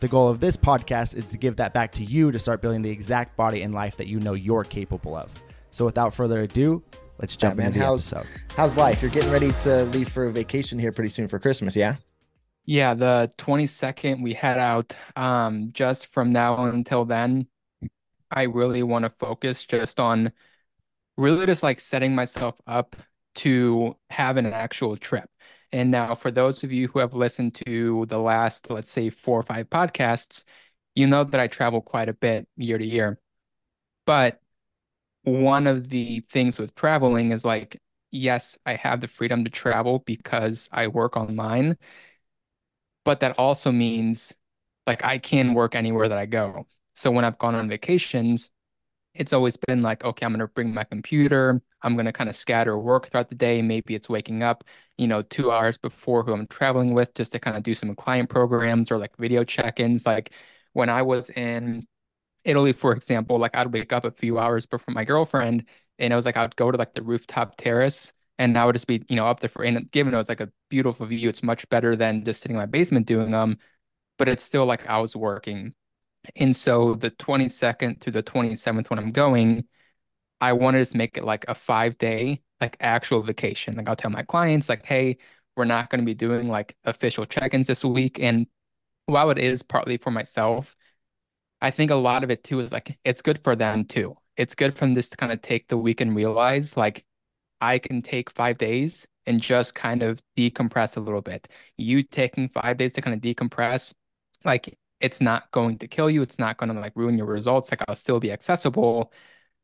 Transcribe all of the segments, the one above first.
The goal of this podcast is to give that back to you to start building the exact body and life that you know you're capable of. So without further ado, let's jump Yeah, man, into the how's- episode. How's life? You're getting ready to leave for a vacation here pretty soon for Christmas, yeah? Yeah, the 22nd we head out. Um, just from now until then, I really want to focus just on really just like setting myself up to have an actual trip. And now, for those of you who have listened to the last, let's say, four or five podcasts, you know that I travel quite a bit year to year. But one of the things with traveling is like, yes, I have the freedom to travel because I work online but that also means like I can work anywhere that I go. So when I've gone on vacations, it's always been like, okay, I'm going to bring my computer. I'm going to kind of scatter work throughout the day. Maybe it's waking up, you know, two hours before who I'm traveling with just to kind of do some client programs or like video check-ins. Like when I was in Italy, for example, like I'd wake up a few hours before my girlfriend and it was like I would go to like the rooftop terrace and I would just be, you know, up there for and given it was like a beautiful view, it's much better than just sitting in my basement doing them, but it's still like I was working. And so the 22nd through the 27th when I'm going, I wanted to make it like a five day like actual vacation. Like I'll tell my clients like, hey, we're not going to be doing like official check-ins this week. And while it is partly for myself, I think a lot of it too is like it's good for them too. It's good for them just to kind of take the week and realize like I can take five days and just kind of decompress a little bit. You taking five days to kind of decompress, like it's not going to kill you. It's not going to like ruin your results. Like I'll still be accessible.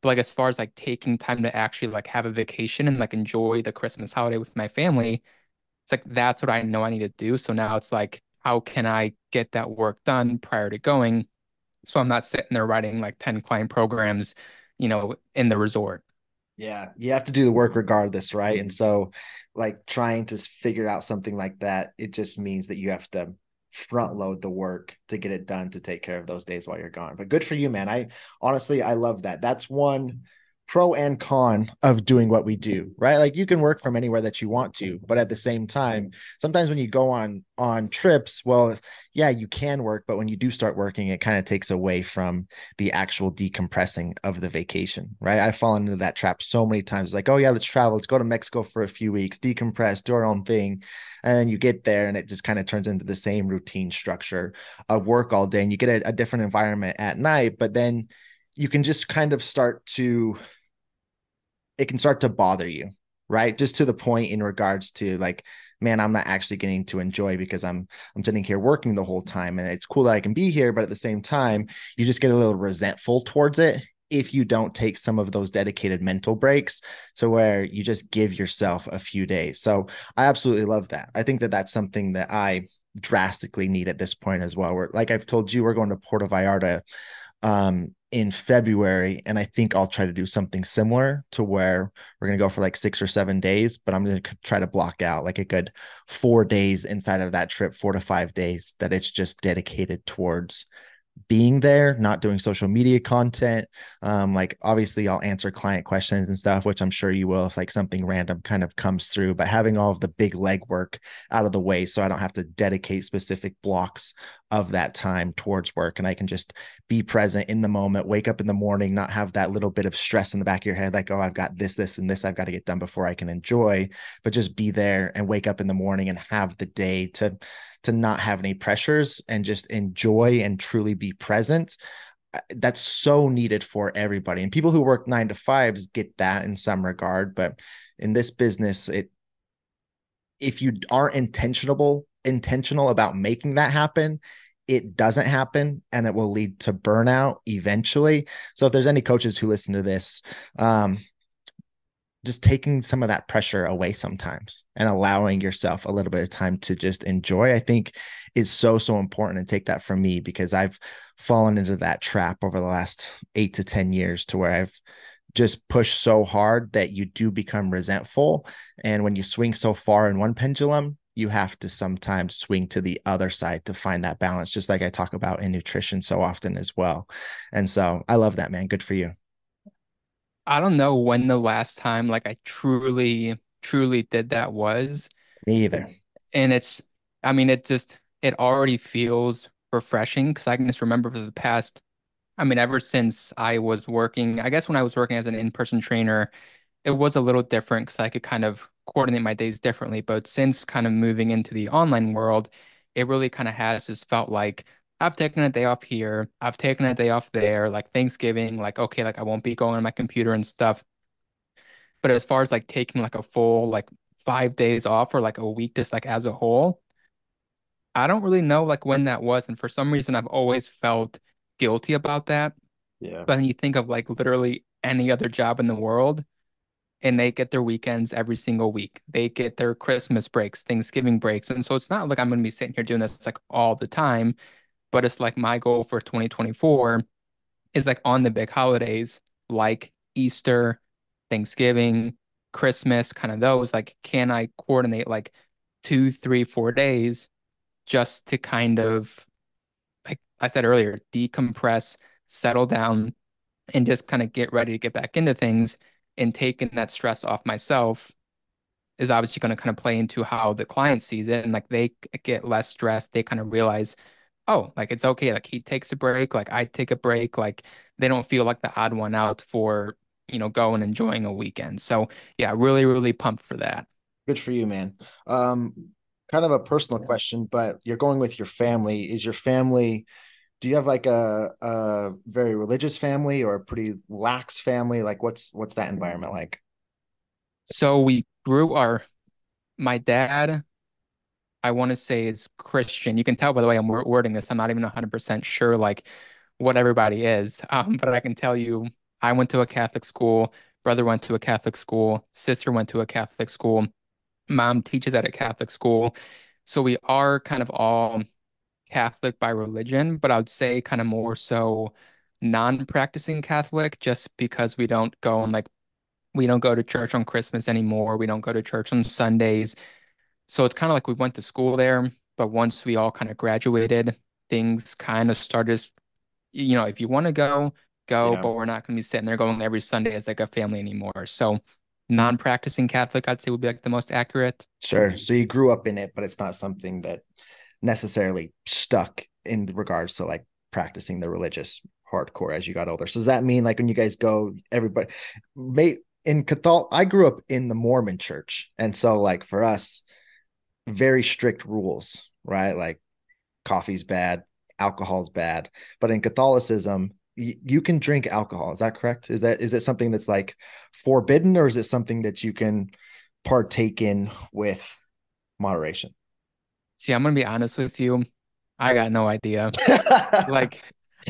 But like as far as like taking time to actually like have a vacation and like enjoy the Christmas holiday with my family, it's like that's what I know I need to do. So now it's like, how can I get that work done prior to going? So I'm not sitting there writing like 10 client programs, you know, in the resort. Yeah, you have to do the work regardless, right? And so, like, trying to figure out something like that, it just means that you have to front load the work to get it done to take care of those days while you're gone. But good for you, man. I honestly, I love that. That's one pro and con of doing what we do, right? Like, you can work from anywhere that you want to, but at the same time, sometimes when you go on on trips, well, yeah, you can work, but when you do start working, it kind of takes away from the actual decompressing of the vacation, right? I've fallen into that trap so many times. Like, oh yeah, let's travel, let's go to Mexico for a few weeks, decompress, do our own thing. And you get there and it just kind of turns into the same routine structure of work all day. And you get a, a different environment at night, but then you can just kind of start to it can start to bother you, right? Just to the point in regards to like, man, I'm not actually getting to enjoy because I'm I'm sitting here working the whole time. And it's cool that I can be here, but at the same time, you just get a little resentful towards it if you don't take some of those dedicated mental breaks to where you just give yourself a few days. So i absolutely love that. I think that that's something that i drastically need at this point as well. We're like i've told you we're going to puerto vallarta um in february and i think i'll try to do something similar to where we're going to go for like six or seven days but i'm going to try to block out like a good four days inside of that trip four to five days that it's just dedicated towards being there, not doing social media content. Um, like obviously I'll answer client questions and stuff, which I'm sure you will if like something random kind of comes through, but having all of the big legwork out of the way so I don't have to dedicate specific blocks of that time towards work and I can just be present in the moment, wake up in the morning, not have that little bit of stress in the back of your head, like, oh, I've got this, this, and this I've got to get done before I can enjoy, but just be there and wake up in the morning and have the day to to not have any pressures and just enjoy and truly be present uh, that's so needed for everybody. And people who work nine to fives get that in some regard but in this business it if you aren't intentional intentional about making that happen it doesn't happen and it will lead to burnout eventually. So if there's any coaches who listen to this um just taking some of that pressure away sometimes and allowing yourself a little bit of time to just enjoy, I think is so, so important. And take that from me because I've fallen into that trap over the last eight to 10 years to where I've just pushed so hard that you do become resentful. And when you swing so far in one pendulum, you have to sometimes swing to the other side to find that balance, just like I talk about in nutrition so often as well. And so I love that, man. Good for you. I don't know when the last time like I truly, truly did that was. Me either. And it's, I mean, it just, it already feels refreshing because I can just remember for the past, I mean, ever since I was working, I guess when I was working as an in-person trainer, it was a little different because I could kind of coordinate my days differently. But since kind of moving into the online world, it really kind of has just felt like I've taken a day off here, I've taken a day off there, like Thanksgiving, like okay, like I won't be going on my computer and stuff. But as far as like taking like a full like five days off or like a week just like as a whole, I don't really know like when that was. And for some reason I've always felt guilty about that. Yeah. But then you think of like literally any other job in the world and they get their weekends every single week. They get their Christmas breaks, Thanksgiving breaks. And so it's not like I'm going to be sitting here doing this like all the time, but it's like my goal for 2024 is like on the big holidays like Easter, Thanksgiving, Christmas, kind of those, like, can I coordinate like two, three, four days just to kind of, like I said earlier, decompress, settle down, and just kind of get ready to get back into things and taking that stress off myself is obviously going to kind of play into how the client sees it and like they get less stressed they kind of realize oh like it's okay like he takes a break like i take a break like they don't feel like the odd one out for you know going enjoying a weekend. So yeah really really pumped for that. Good for you man. Um kind of a personal question but you're going with your family. Is your family do you have like a a very religious family or a pretty lax family? Like what's what's that environment like? So we grew our my dad, I want to say is Christian. You can tell by the way I'm wording this. I'm not even 100% sure like what everybody is. Um, but I can tell you I went to a Catholic school, brother went to a Catholic school, sister went to a Catholic school, mom teaches at a Catholic school. So we are kind of all Catholic by religion, but I would say kind of more so non-practicing Catholic just because we don't go and like we don't go to church on Christmas anymore. We don't go to church on Sundays. So it's kind of like we went to school there, but once we all kind of graduated, things kind of started, you know, if you want to go, go, yeah. but we're not going to be sitting there going every Sunday as like a family anymore. So non-practicing Catholic, I'd say would be like the most accurate. Sure. So you grew up in it, but it's not something that necessarily stuck in regards to like practicing the religious hardcore as you got older. So does that mean like when you guys go, everybody may in Catholic, I grew up in the Mormon church. And so like for us, very strict rules, right? Like coffee's bad, alcohol's bad. But in Catholicism, y- you can drink alcohol. Is that correct? Is that is it something that's like forbidden or is it something that you can partake in with moderation? See, I'm gonna be honest with you. I got no idea. like,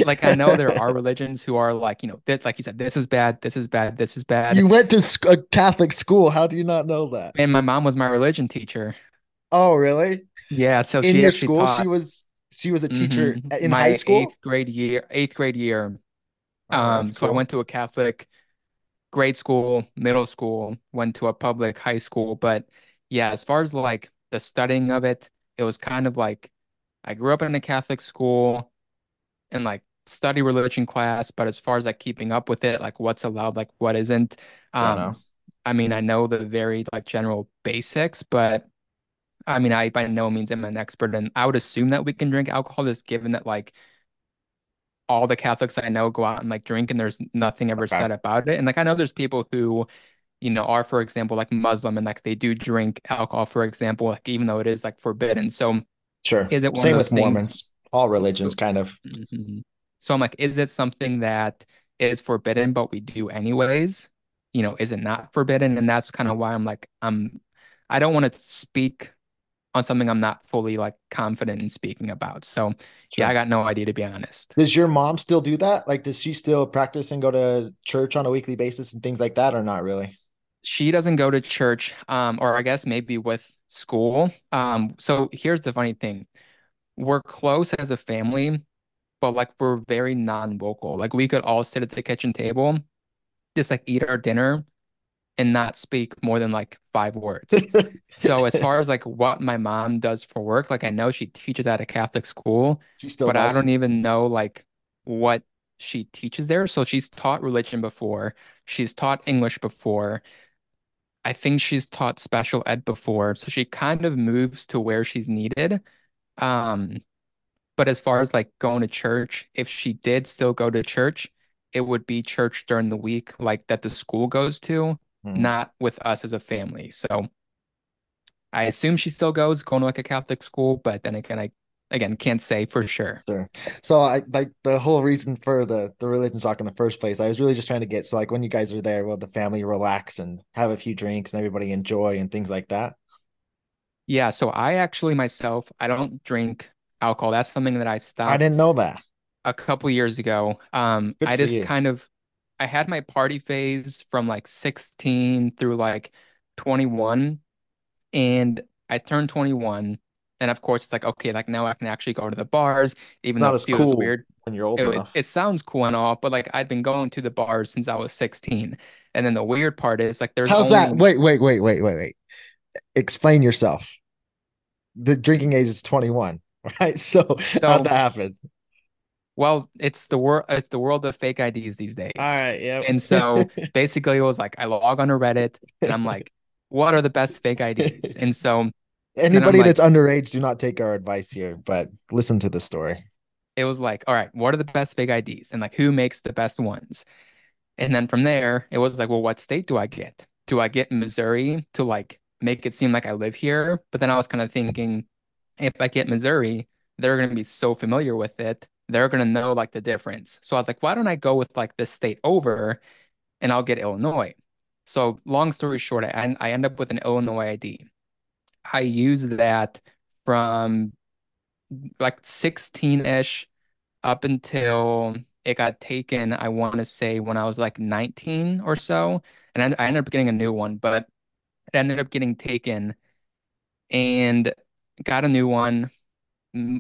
like I know there are religions who are like, you know, that, like you said, this is bad, this is bad, this is bad. You went to a Catholic school. How do you not know that? And my mom was my religion teacher. Oh, really? Yeah. So in your school, taught, she was she was a teacher mm-hmm, in my high school. Eighth grade year, eighth grade year. Oh, um, so I went to a Catholic grade school, middle school, went to a public high school, but yeah, as far as like the studying of it, it was kind of like I grew up in a Catholic school and like study religion class, but as far as like keeping up with it, like what's allowed, like what isn't, um, I mean, I know the very like general basics, but I mean, I by no means am an expert, and I would assume that we can drink alcohol, just given that like all the Catholics I know go out and like drink, and there's nothing ever okay. said about it. And like I know there's people who you know, are, for example, like Muslim and like they do drink alcohol, for example, like even though it is like forbidden. So sure. Is it same with things... Mormons? All religions kind of. Mm-hmm. So I'm like, is it something that is forbidden, but we do anyways? You know, is it not forbidden? And that's kind of why I'm like, I'm I don't want to speak on something I'm not fully like confident in speaking about. So sure. yeah, I got no idea to be honest. Does your mom still do that? Like, does she still practice and go to church on a weekly basis and things like that, or not really? she doesn't go to church, um, or I guess maybe with school. Um, so here's the funny thing. We're close as a family, but like we're very non-vocal. Like we could all sit at the kitchen table, just like eat our dinner and not speak more than like five words. so as far as like what my mom does for work, like I know she teaches at a Catholic school, but does. I don't even know like what she teaches there. So she's taught religion before, she's taught English before. I think she's taught special ed before, so she kind of moves to where she's needed. Um, but as far as like going to church, if she did still go to church, it would be church during the week, like that the school goes to, mm. not with us as a family. So I assume she still goes going to like a Catholic school, but then again, I again can't say for sure. Sure. So I like the whole reason for the the religion talk in the first place. I was really just trying to get so like when you guys are there, will the family relax and have a few drinks and everybody enjoy and things like that? Yeah. So I actually myself I don't drink alcohol. That's something that I stopped. I didn't know that a couple years ago. Um, I just you. kind of I had my party phase from like 16 through like 21 and I turned 21 and of course, it's like, okay, like now I can actually go to the bars, even though it feels cool weird. When you're old it, enough. It, it sounds cool and all, but like I'd been going to the bars since I was 16. And then the weird part is like there's How's only... that? Wait, wait, wait, wait, wait, wait. Explain yourself. The drinking age is 21, right? So, so how'd that happen? Well, it's the world it's the world of fake IDs these days. All right, yeah. And so basically it was like I log on to Reddit and I'm like, what are the best fake IDs? And so Anybody like, that's underage, do not take our advice here, but listen to the story. It was like, all right, what are the best fake IDs and like who makes the best ones? And then from there, it was like, well, what state do I get? Do I get Missouri to like make it seem like I live here? But then I was kind of thinking, if I get Missouri, they're going to be so familiar with it. They're going to know like the difference. So I was like, why don't I go with like this state over and I'll get Illinois? So long story short, I, I end up with an Illinois ID. I use that from like 16 ish up until it got taken. I want to say when I was like 19 or so. And I ended up getting a new one, but it ended up getting taken and got a new one.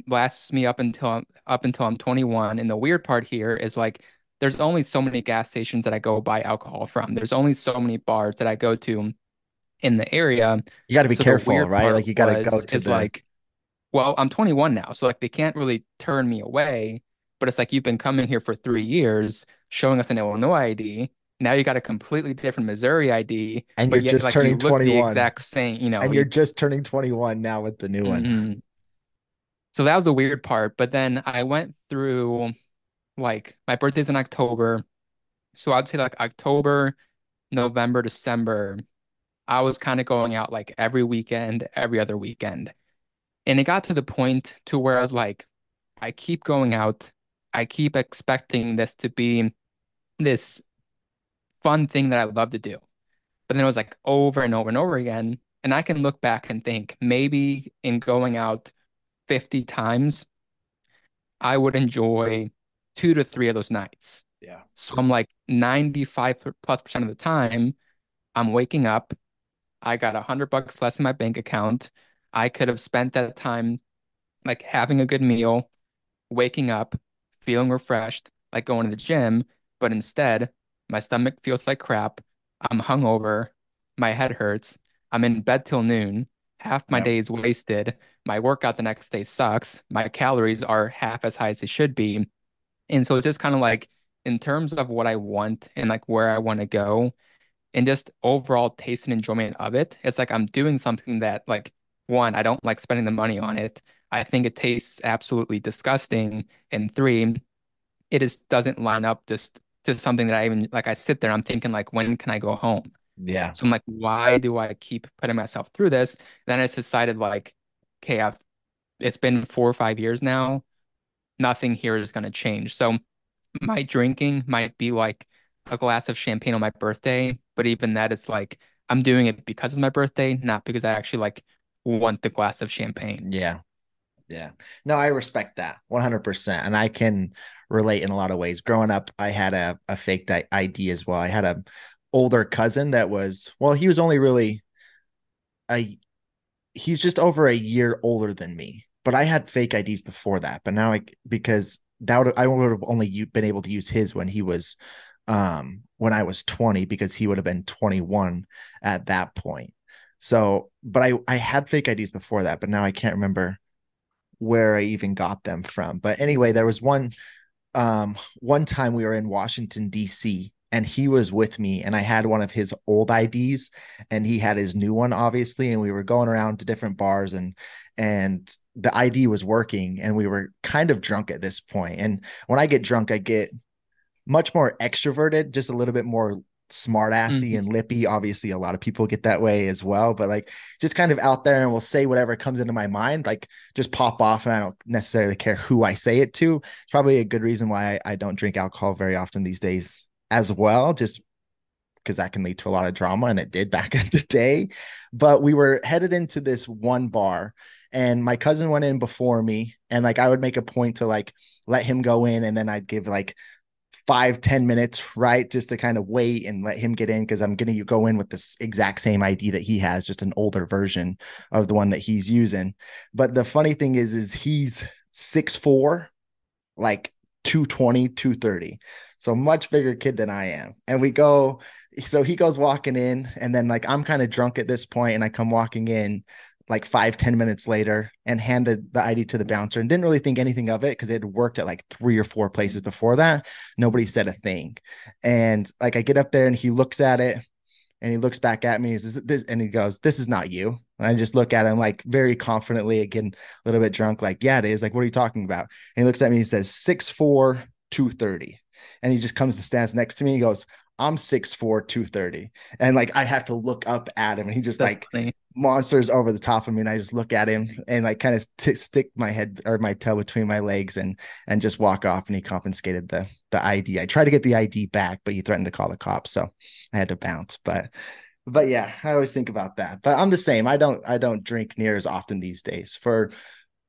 Lasts me up until I'm, up until I'm 21. And the weird part here is like there's only so many gas stations that I go buy alcohol from. There's only so many bars that I go to in the area. You got to be so careful, right? Like you got to go to the... like, well, I'm 21 now, so like they can't really turn me away. But it's like you've been coming here for three years, showing us an Illinois ID. Now you got a completely different Missouri ID, and you're yet, just like, turning you 21. The exact same, you know. And you're just turning 21 now with the new mm-hmm. one. So that was the weird part. But then I went through, like, my birthday's in October, so I'd say like October, November, December I was kind of going out like every weekend, every other weekend. And it got to the point to where I was like, I keep going out. I keep expecting this to be this fun thing that I love to do. But then it was like over and over and over again. And I can look back and think maybe in going out 50 times, I would enjoy two to three of those nights. Yeah. So I'm like 95 plus percent of the time, I'm waking up I got a hundred bucks less in my bank account. I could have spent that time like having a good meal, waking up, feeling refreshed, like going to the gym, but instead my stomach feels like crap. I'm hungover, my head hurts, I'm in bed till noon, half my yep. day is wasted, my workout the next day sucks, my calories are half as high as they should be. And so it's just kind of like in terms of what I want and like where I want to go, and just overall taste and enjoyment of it. It's like I'm doing something that like one, I don't like spending the money on it. I think it tastes absolutely disgusting. And three, it just doesn't line up just to something that I even like I sit there, I'm thinking like, when can I go home? Yeah. So I'm like, why do I keep putting myself through this? Then I decided like, okay, I've it's been four or five years now. Nothing here is gonna change. So my drinking might be like a glass of champagne on my birthday, but even that it's like I'm doing it because it's my birthday, not because I actually like want the glass of champagne. Yeah. Yeah. No, I respect that 100%. And I can relate in a lot of ways. Growing up, I had a, a faked ID as well. I had a older cousin that was well, he was only really a he's just over a year older than me. But I had fake IDs before that. But now I because that would I would have only been able to use his when he was um when I was 20 because he would have been 21 at that point. So, but I I had fake IDs before that, but now I can't remember where I even got them from. But anyway, there was one um one time we were in Washington DC and he was with me and I had one of his old IDs and he had his new one obviously and we were going around to different bars and and the ID was working and we were kind of drunk at this point and when I get drunk I get much more extroverted just a little bit more smart assy mm-hmm. and lippy. Obviously a lot of people get that way as well but like just kind of out there and will say whatever comes into my mind like just pop off and I don't necessarily care who I say it to. It's probably a good reason why I, I don't drink alcohol very often these days as well, just because that can lead to a lot of drama and it did back in the day. But we were headed into this one bar and my cousin went in before me and like I would make a point to like let him go in and then I'd give like five ten minutes, right? Just to kind of wait and let him get in because I'm gonna go in with this exact same ID that he has, just an older version of the one that he's using. But the funny thing is, is he's six four, like 220, 230. So much bigger kid than I am. And we go, so he goes walking in, and then like I'm kind of drunk at this point, and I come walking in like five ten minutes later and handed the ID to the bouncer and didn't really think anything of it because it had worked at like three or four places before that. Nobody said a thing. And like I get up there and he looks at it and he looks back at me. He says, this, and he goes, This is not you. And I just look at him like very confidently, again, a little bit drunk, like, Yeah, it is. Like, what are you talking about? And he looks at me, he says, 6'4, 230 and he just comes to stands next to me. He goes, I'm 6'4, 230. And like I have to look up at him and he just That's like funny. monsters over the top of me. And I just look at him and like kind of t- stick my head or my toe between my legs and and just walk off. And he confiscated the the ID. I tried to get the ID back, but he threatened to call the cops. So I had to bounce. But but yeah, I always think about that. But I'm the same. I don't I don't drink near as often these days. For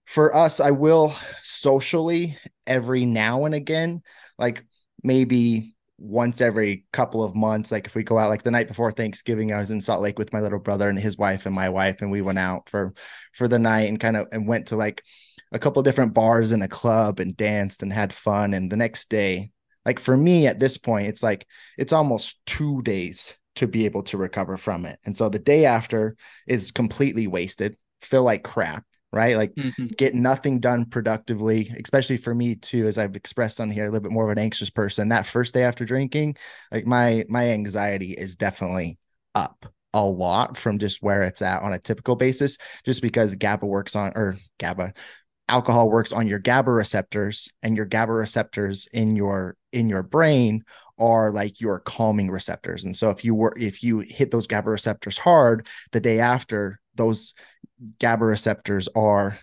for us, I will socially every now and again. Like maybe once every couple of months like if we go out like the night before thanksgiving i was in salt lake with my little brother and his wife and my wife and we went out for for the night and kind of and went to like a couple different bars and a club and danced and had fun. And the next day like for me at this point it's like it's almost two days to be able to recover from it. And so the day after is completely wasted feel like crap right? Like mm-hmm. get nothing done productively, especially for me too, as I've expressed on here, a little bit more of an anxious person. That first day after drinking, like my my anxiety is definitely up a lot from just where it's at on a typical basis, just because GABA works on or GABA alcohol works on your GABA receptors and your GABA receptors in your in your brain are like your calming receptors. And so if you were if you hit those GABA receptors hard the day after, those GABA receptors are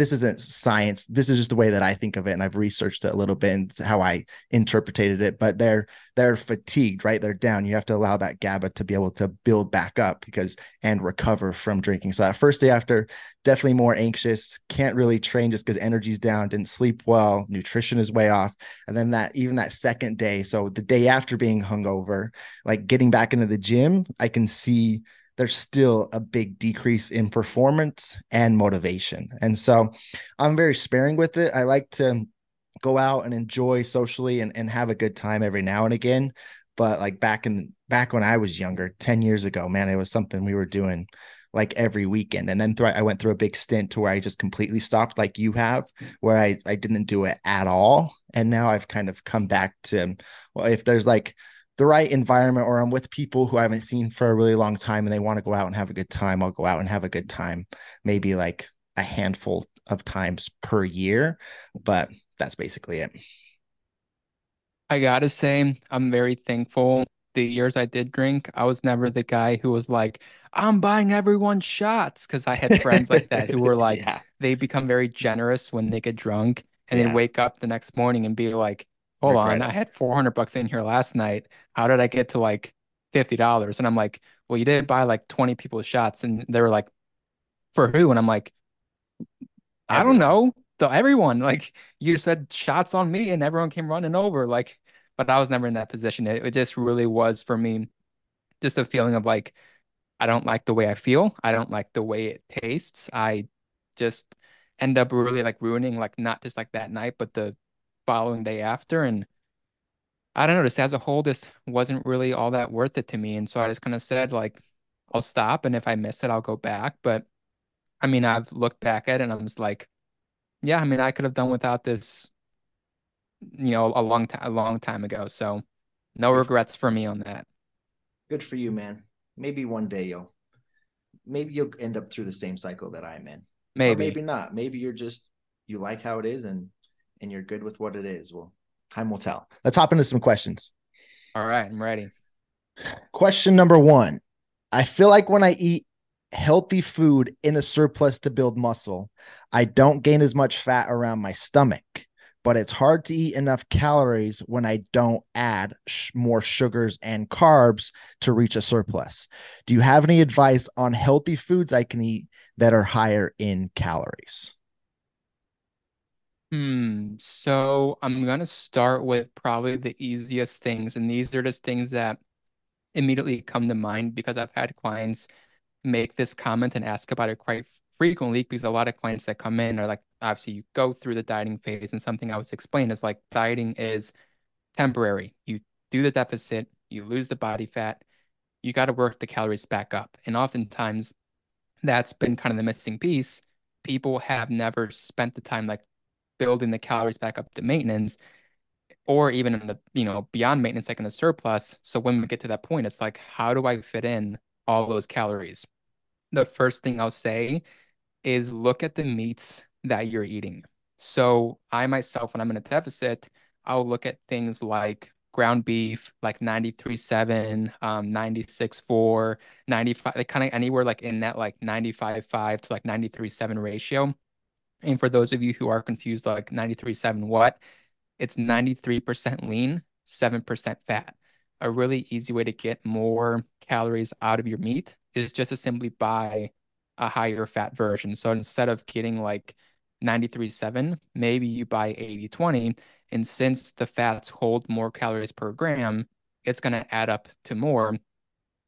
this isn't science. This is just the way that I think of it, and I've researched it a little bit and how I interpreted it. But they're they're fatigued, right? They're down. You have to allow that GABA to be able to build back up because and recover from drinking. So that first day after, definitely more anxious. Can't really train just because energy's down. Didn't sleep well. Nutrition is way off. And then that even that second day, so the day after being hungover, like getting back into the gym, I can see there's still a big decrease in performance and motivation. And so I'm very sparing with it. I like to go out and enjoy socially and, and have a good time every now and again. But like back in back when I was younger, 10 years ago, man, it was something we were doing like every weekend. And then th- I went through a big stint to where I just completely stopped, like you have, where I, I didn't do it at all. And now I've kind of come back to, well, if there's like the right environment or I'm with people who I haven't seen for a really long time and they want to go out and have a good time, I'll go out and have a good time. Maybe like a handful of times per year, but that's basically it. I gotta say, I'm very thankful. The years I did drink, I was never the guy who was like, I'm buying everyone shots. Cause I had friends like that who were like, yeah. they become very generous when they get drunk and yeah. then wake up the next morning and be like, hold on, I had 400 bucks in here last night. How did I get to like $50? And I'm like, well, you did buy like 20 people's shots. And they were like, for who? And I'm like, I don't know. So everyone, like you said shots on me and everyone came running over. Like, but I was never in that position. It, it just really was for me just a feeling of like I don't like the way I feel. I don't like the way it tastes. I just end up really like ruining like not just like that night, but the following day after. And I don't know, just as a whole, this wasn't really all that worth it to me. And so I just kind of said, like, I'll stop. And if I miss it, I'll go back. But I mean, I've looked back at it and I'm just like, yeah, I mean, I could have done without this, you know, a long time, a long time ago. So no regrets for me on that. Good for you, man. Maybe one day you'll, maybe you'll end up through the same cycle that I'm in. Maybe, or maybe not. Maybe you're just, you like how it is and, and you're good with what it is. Well, time will tell. Let's hop into some questions. All right. I'm ready. Question number one I feel like when I eat healthy food in a surplus to build muscle, I don't gain as much fat around my stomach, but it's hard to eat enough calories when I don't add sh- more sugars and carbs to reach a surplus. Do you have any advice on healthy foods I can eat that are higher in calories? Hmm. So I'm gonna start with probably the easiest things, and these are just things that immediately come to mind because I've had clients make this comment and ask about it quite frequently because a lot of clients that come in are like, obviously, you go through the dieting phase, and something I was explain is like dieting is temporary. You do the deficit, you lose the body fat, you got to work the calories back up. And oftentimes, that's been kind of the missing piece. People have never spent the time like building the calories back up to maintenance or even in the you know beyond maintenance like in a surplus. So when we get to that point it's like how do i fit in all those calories? The first thing i'll say is look at the meats that you're eating. So i myself when i'm in a deficit i'll look at things like ground beef like 93.7 um 96.4 95 like kind of anywhere like in that like 95.5 to like 93.7 ratio and for those of you who are confused like 93.7 what it's 93% lean, 7% fat. A really easy way to get more calories out of your meat is just to simply buy a higher fat version. So instead of getting like 93.7, maybe you buy 80.20. And since the fats hold more calories per gram, it's going to add up to more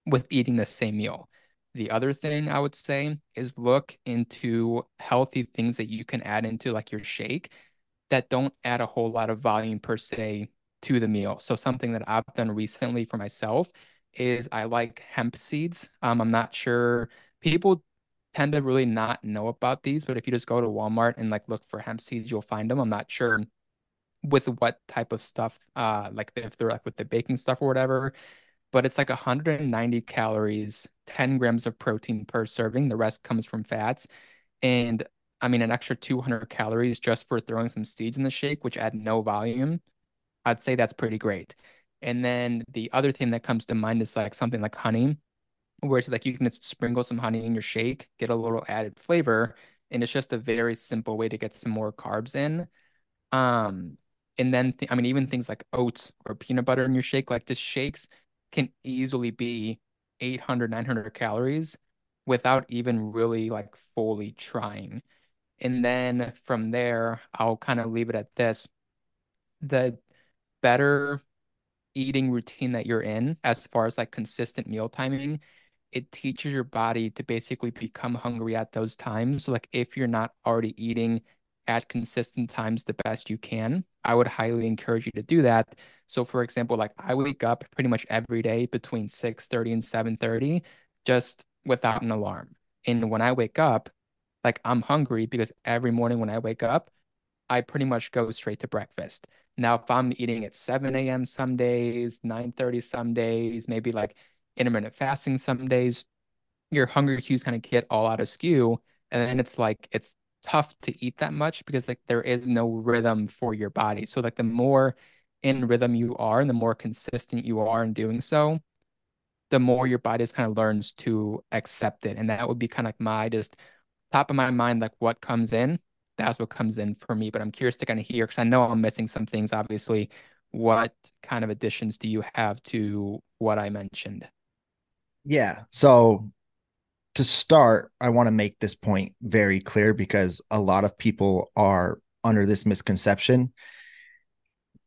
with eating the same meal. The other thing I would say is look into healthy things that you can add into like your shake that don't add a whole lot of volume per se to the meal. So something that I've done recently for myself is I like hemp seeds. Um, I'm not sure people tend to really not know about these, but if you just go to Walmart and like look for hemp seeds, you'll find them. I'm not sure with what type of stuff, uh, like if they're like with the baking stuff or whatever, but it's like 190 calories, 10 grams of protein per serving. The rest comes from fats. And I mean, an extra 200 calories just for throwing some seeds in the shake, which add no volume, I'd say that's pretty great. And then the other thing that comes to mind is like something like honey, where it's like you can just sprinkle some honey in your shake, get a little added flavor, and it's just a very simple way to get some more carbs in. Um, and then th- I mean, even things like oats or peanut butter in your shake, like just shakes can easily be 800, 900 calories without even really like fully trying. And then from there, I'll kind of leave it at this. The better eating routine that you're in, as far as like consistent meal timing, it teaches your body to basically become hungry at those times. So, like, if you're not already eating at consistent times the best you can, I would highly encourage you to do that. So, for example, like I wake up pretty much every day between 6:30 and 7:30 just without an alarm. And when I wake up, like I'm hungry because every morning when I wake up, I pretty much go straight to breakfast. Now, if I'm eating at 7 a.m. some days, 9:30 some days, maybe like intermittent fasting some days, your hunger cues kind of get all out of skew. And then it's like it's tough to eat that much because like there is no rhythm for your body. So like the more in rhythm you are and the more consistent you are in doing so, the more your body just kind of learns to accept it. And that would be kind of like my just top of my mind, like what comes in, that's what comes in for me. But I'm curious to kind of hear because I know I'm missing some things, obviously. What kind of additions do you have to what I mentioned? Yeah. So to start, I want to make this point very clear because a lot of people are under this misconception.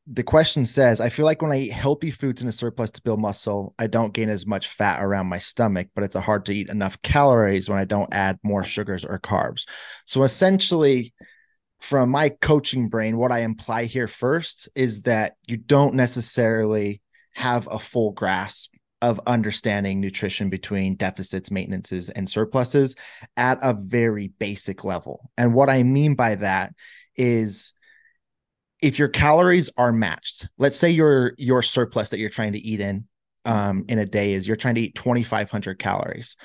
the question says, I feel like when I eat healthy foods in a surplus to build muscle, I don't gain as much fat around my stomach, but it's hard to eat enough calories when I don't add more sugars or carbs. So essentially, from my coaching brain, what I imply here first is that you don't necessarily have a full grasp of understanding nutrition between deficits, maintenances, and surpluses at a very basic level. And what I mean by that is if your calories are matched, let's say your your surplus that you're trying to eat in um, in a day is you're trying to eat 2,500 calories.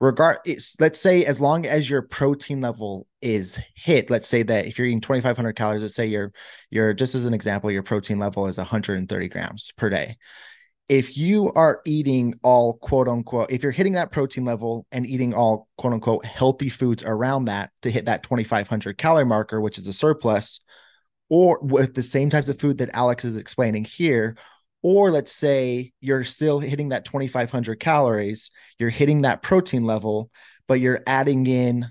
Regard, let's say as long as your protein level is hit, let's say that if you're eating 2,500 calories, let's say your your just as an example, your protein level is 130 grams per day. If you are eating all quote unquote, if you're hitting that protein level and eating all quote unquote healthy foods around that to hit that 2,500 calorie marker, which is a surplus, or with the same types of food that Alex is explaining here, or let's say you're still hitting that 2500 calories, you're hitting that protein level, but you're adding in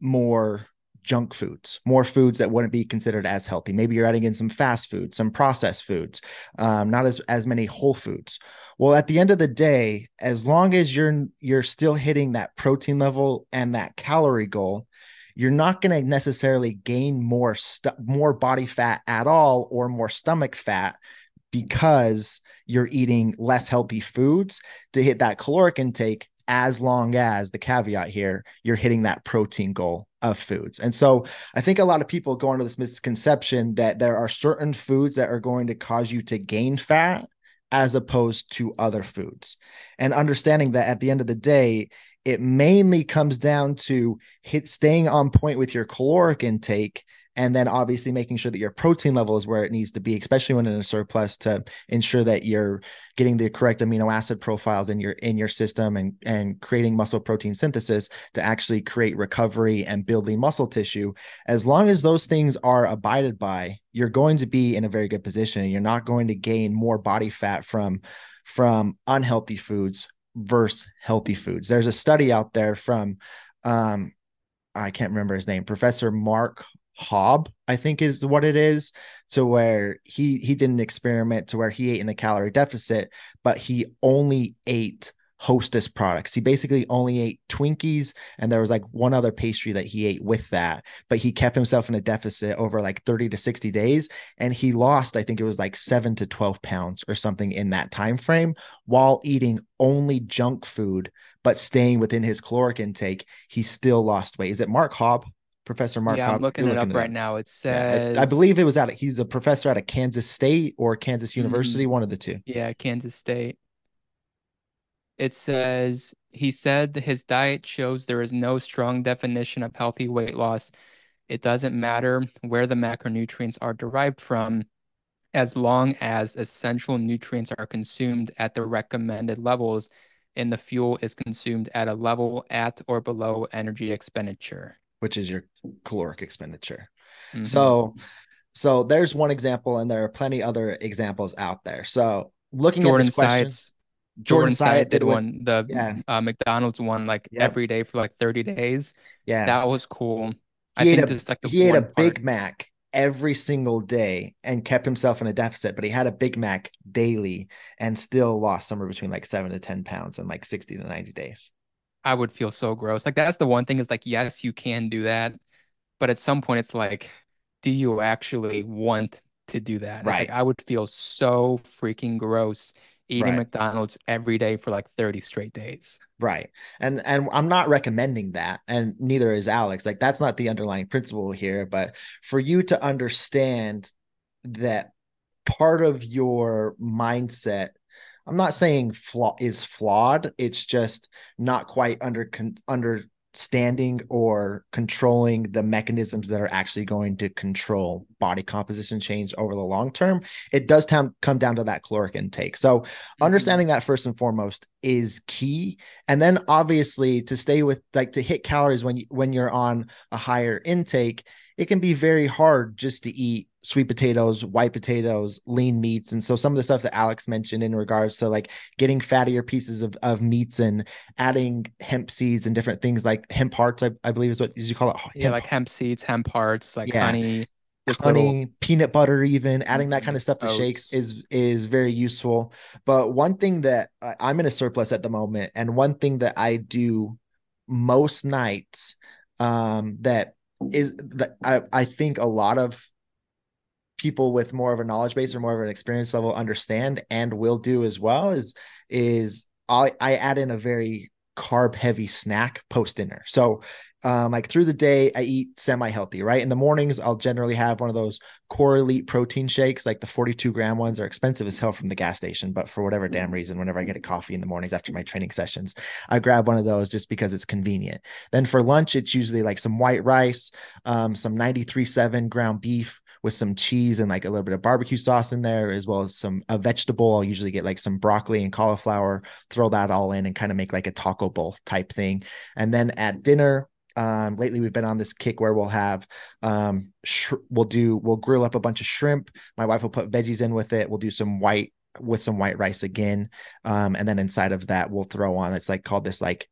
more junk foods, more foods that wouldn't be considered as healthy. Maybe you're adding in some fast foods, some processed foods, um, not as as many whole foods. Well, at the end of the day, as long as you're you're still hitting that protein level and that calorie goal, you're not going to necessarily gain more more body fat at all or more stomach fat because you're eating less healthy foods to hit that caloric intake as long as the caveat here you're hitting that protein goal of foods. And so I think a lot of people go into this misconception that there are certain foods that are going to cause you to gain fat as opposed to other foods. And understanding that at the end of the day, it mainly comes down to hit staying on point with your caloric intake and then obviously making sure that your protein level is where it needs to be especially when in a surplus to ensure that you're getting the correct amino acid profiles in your in your system and and creating muscle protein synthesis to actually create recovery and building muscle tissue as long as those things are abided by you're going to be in a very good position you're not going to gain more body fat from from unhealthy foods versus healthy foods. There's a study out there from um, I can't remember his name, Professor Mark Haub, I think is what it is, to where he he did an experiment to where he ate in a calorie deficit, but he only ate hostess products. He basically only ate Twinkies and there was like one other pastry that he ate with that, but he kept himself in a deficit over like 30 to 60 days and he lost I think it was like 7 to 12 pounds or something in that time frame while eating only junk food but staying within his caloric intake, he still lost weight. Is it Mark Haub? Professor Mark. Yeah, Haub? I'm looking it up right now. It says yeah, I, I, believe it was at he's a professor at a Kansas State or Kansas mm-hmm. University, mm-hmm. one of the two. Yeah, Kansas State it says he said his diet shows there is no strong definition of healthy weight loss. It doesn't matter where the macronutrients are derived from, as long as essential nutrients are consumed at the recommended levels and the fuel is consumed at a level at or below energy expenditure, which is your caloric expenditure. Mm-hmm. So, so there's one example, and there are plenty other examples out there. So, looking Jordan at this question, Sides Jordan, Jordan Syatt did one, the yeah. uh, McDonald's one, like yep. every day for like 30 days. Yeah. That was cool. He I think a, like he ate a part. Big Mac every single day and kept himself in a deficit, but he had a Big Mac daily and still lost somewhere between like seven to 10 pounds in like 60 to 90 days. I would feel so gross. Like that's the one thing is like, yes, you can do that. But at some point it's like, do you actually want to do that? Right. Like, I would feel so freaking gross eating right. McDonald's every day for like 30 straight days. Right. And and I'm not recommending that and neither is Alex. Like that's not the underlying principle here, but for you to understand that part of your mindset I'm not saying flaw is flawed. It's just not quite under under standing or controlling the mechanisms that are actually going to control body composition change over the long term it does tam- come down to that caloric intake so mm-hmm. understanding that first and foremost is key and then obviously to stay with like to hit calories when you when you're on a higher intake it can be very hard just to eat sweet potatoes, white potatoes, lean meats. And so some of the stuff that Alex mentioned in regards to like getting fattier pieces of, of meats and adding hemp seeds and different things like hemp hearts, I, I believe is what did you call it? Hemp. Yeah, like hemp seeds, hemp hearts, like yeah. honey. Just honey, little, peanut butter, even adding that kind of stuff to shakes is is very useful. But one thing that I- I'm in a surplus at the moment, and one thing that I do most nights, um, that is that I I think a lot of people with more of a knowledge base or more of an experience level understand and will do as well is is I I add in a very carb heavy snack post dinner. So um like through the day I eat semi healthy, right? In the mornings I'll generally have one of those core elite protein shakes like the 42 gram ones are expensive as hell from the gas station, but for whatever damn reason whenever I get a coffee in the mornings after my training sessions, I grab one of those just because it's convenient. Then for lunch it's usually like some white rice, um some 93.7 ground beef with some cheese and like a little bit of barbecue sauce in there, as well as some a vegetable. I'll usually get like some broccoli and cauliflower, throw that all in and kind of make like a taco bowl type thing. And then at dinner, um, lately we've been on this kick where we'll have um, sh- we'll do we'll grill up a bunch of shrimp. My wife will put veggies in with it. We'll do some white with some white rice again, um, and then inside of that we'll throw on it's like called this like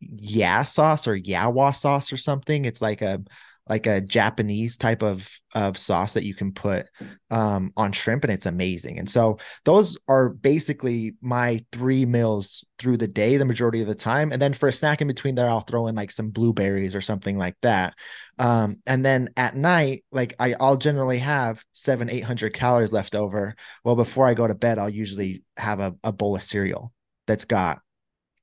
yeah sauce or yawa sauce or something. It's like a like a Japanese type of of sauce that you can put um, on shrimp, and it's amazing. And so those are basically my three meals through the day, the majority of the time. And then for a snack in between there, I'll throw in like some blueberries or something like that. Um, and then at night, like I, I'll generally have seven, eight hundred calories left over. Well, before I go to bed, I'll usually have a, a bowl of cereal that's got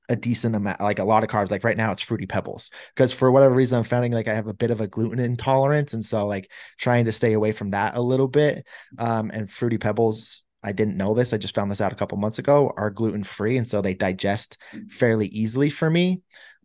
a decent amount, like a lot of carbs. Like right now, it's fruity pebbles because for whatever reason, I'm finding like I have a bit of a gluten intolerance, and so like trying to stay away from that a little bit. Um, and fruity pebbles, I didn't know this. I just found this out a couple months ago. Are gluten free, and so they digest fairly easily for me.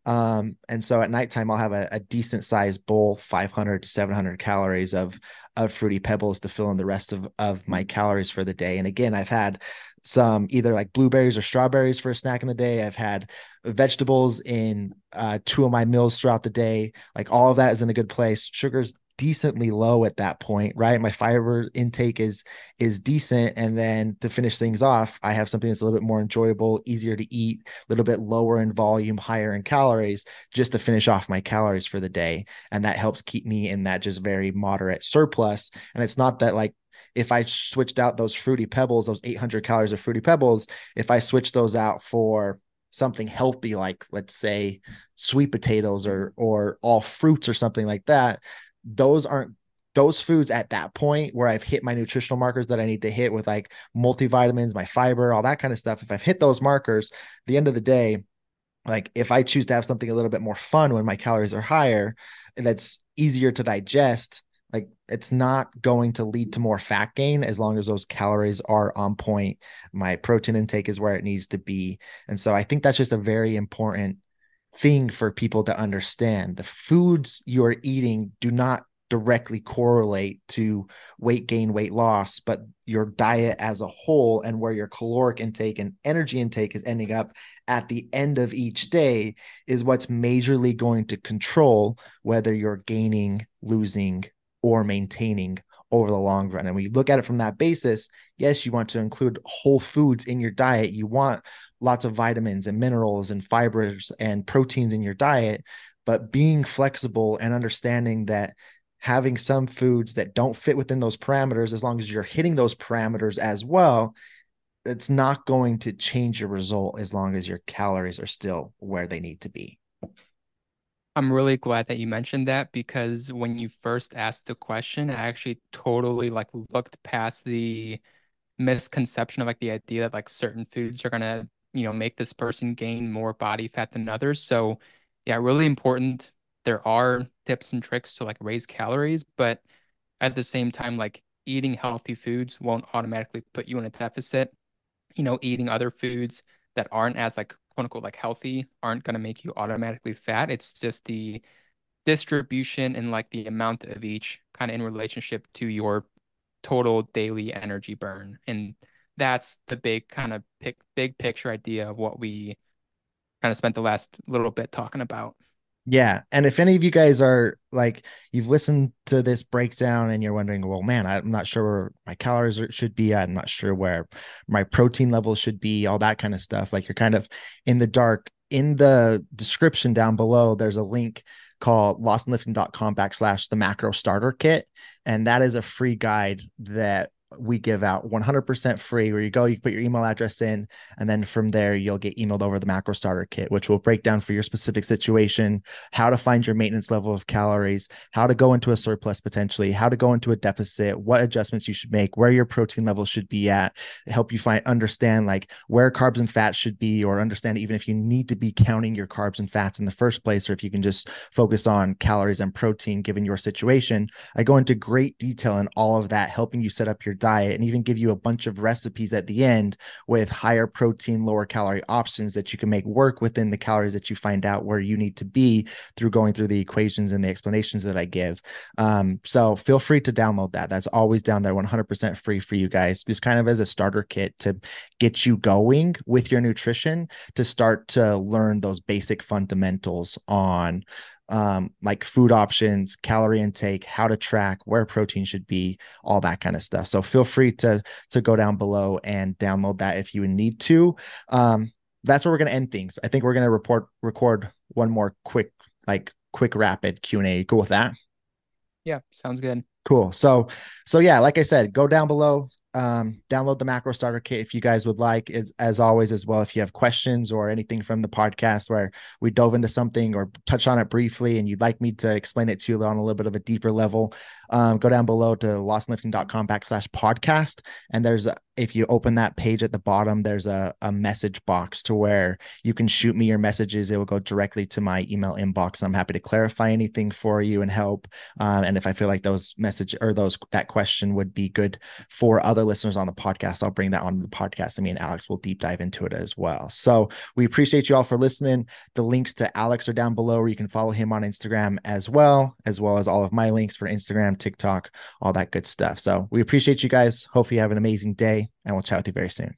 Um, and so at nighttime, I'll have a, a decent sized bowl, 500 to 700 calories of of fruity pebbles to fill in the rest of of my calories for the day. And again, I've had some either like blueberries or strawberries for a snack in the day. I've had vegetables in uh, two of my meals throughout the day. Like all of that is in a good place. Sugar's decently low at that point, right? My fiber intake is is decent, and then to finish things off, I have something that's a little bit more enjoyable, easier to eat, a little bit lower in volume, higher in calories, just to finish off my calories for the day, and that helps keep me in that just very moderate surplus. And it's not that like if I switched out those fruity pebbles, those 800 calories of fruity pebbles, if I switch those out for something healthy like let's say sweet potatoes or or all fruits or something like that those aren't those foods at that point where I've hit my nutritional markers that I need to hit with like multivitamins, my fiber, all that kind of stuff. If I've hit those markers, the end of the day, like if I choose to have something a little bit more fun when my calories are higher, and that's easier to digest, like it's not going to lead to more fat gain as long as those calories are on point. My protein intake is where it needs to be. And so I think that's just a very important thing for people to understand. The foods you're eating do not directly correlate to weight gain, weight loss, but your diet as a whole and where your caloric intake and energy intake is ending up at the end of each day is what's majorly going to control whether you're gaining, losing, or maintaining over the long run. And when you look at it from that basis, yes, you want to include whole foods in your diet. You want lots of vitamins and minerals and fibers and proteins in your diet, but being flexible and understanding that having some foods that don't fit within those parameters, as long as you're hitting those parameters as well, it's not going to change your result as long as your calories are still where they need to be. I'm really glad that you mentioned that because when you first asked the question, I actually totally like looked past the misconception of like the idea that like certain foods are gonna, you know, make this person gain more body fat than others. So yeah, really important. There are tips and tricks to like raise calories, but at the same time, like eating healthy foods won't automatically put you in a deficit. You know, eating other foods that aren't as like quote unquote like healthy aren't going to make you automatically fat. It's just the distribution and like the amount of each kind of in relationship to your total daily energy burn. And that's the big kind of big picture idea of what we kind of spent the last little bit talking about. Yeah. And if any of you guys are like, you've listened to this breakdown and you're wondering, well, man, I'm not sure where my calories should be. I'm not sure where my protein levels should be, all that kind of stuff. Like you're kind of in the dark. In the description down below, there's a link called lostandlifting.com backslash the macro starter kit. And that is a free guide that we give out 100% free where you go you put your email address in and then from there you'll get emailed over the macro starter kit which will break down for your specific situation how to find your maintenance level of calories how to go into a surplus potentially how to go into a deficit what adjustments you should make where your protein levels should be at help you find understand like where carbs and fats should be or understand even if you need to be counting your carbs and fats in the first place or if you can just focus on calories and protein given your situation. I go into great detail in all of that helping you set up your diet and even give you a bunch of recipes at the end with higher protein, lower calorie options that you can make work within the calories that you find out where you need to be through going through the equations and the explanations that I give. Um, so feel free to download that. That's always down there, 100% free for you guys, just kind of as a starter kit to get you going with your nutrition to start to learn those basic fundamentals on um, like food options, calorie intake, how to track where protein should be, all that kind of stuff. So feel free to to go down below and download that if you need to. Um, that's where we're gonna end things. I think we're gonna report record one more quick like quick rapid Q and A. Cool with that? Yeah, sounds good. Cool. So so yeah, like I said, go down below, um, download the macro starter kit if you guys would like as, as always as well if you have questions or anything from the podcast where we dove into something or touch on it briefly and you'd like me to explain it to you on a little bit of a deeper level um, go down below to lostandlifting.com backslash podcast. And there's a, if you open that page at the bottom there's a, a message box to where you can shoot me your messages. It will go directly to my email inbox i'm happy to clarify anything for you and help. Um, and if i feel like those message or those that question would be good for other listeners on the podcast i'll bring that on the podcast and me and alex will deep dive into it as well. So we appreciate you all for listening. The links to alex are down below where you can follow him on instagram as well as well as all of my links for instagram TikTok, all that good stuff. So we appreciate you guys. Hopefully, you have an amazing day, and we'll chat with you very soon.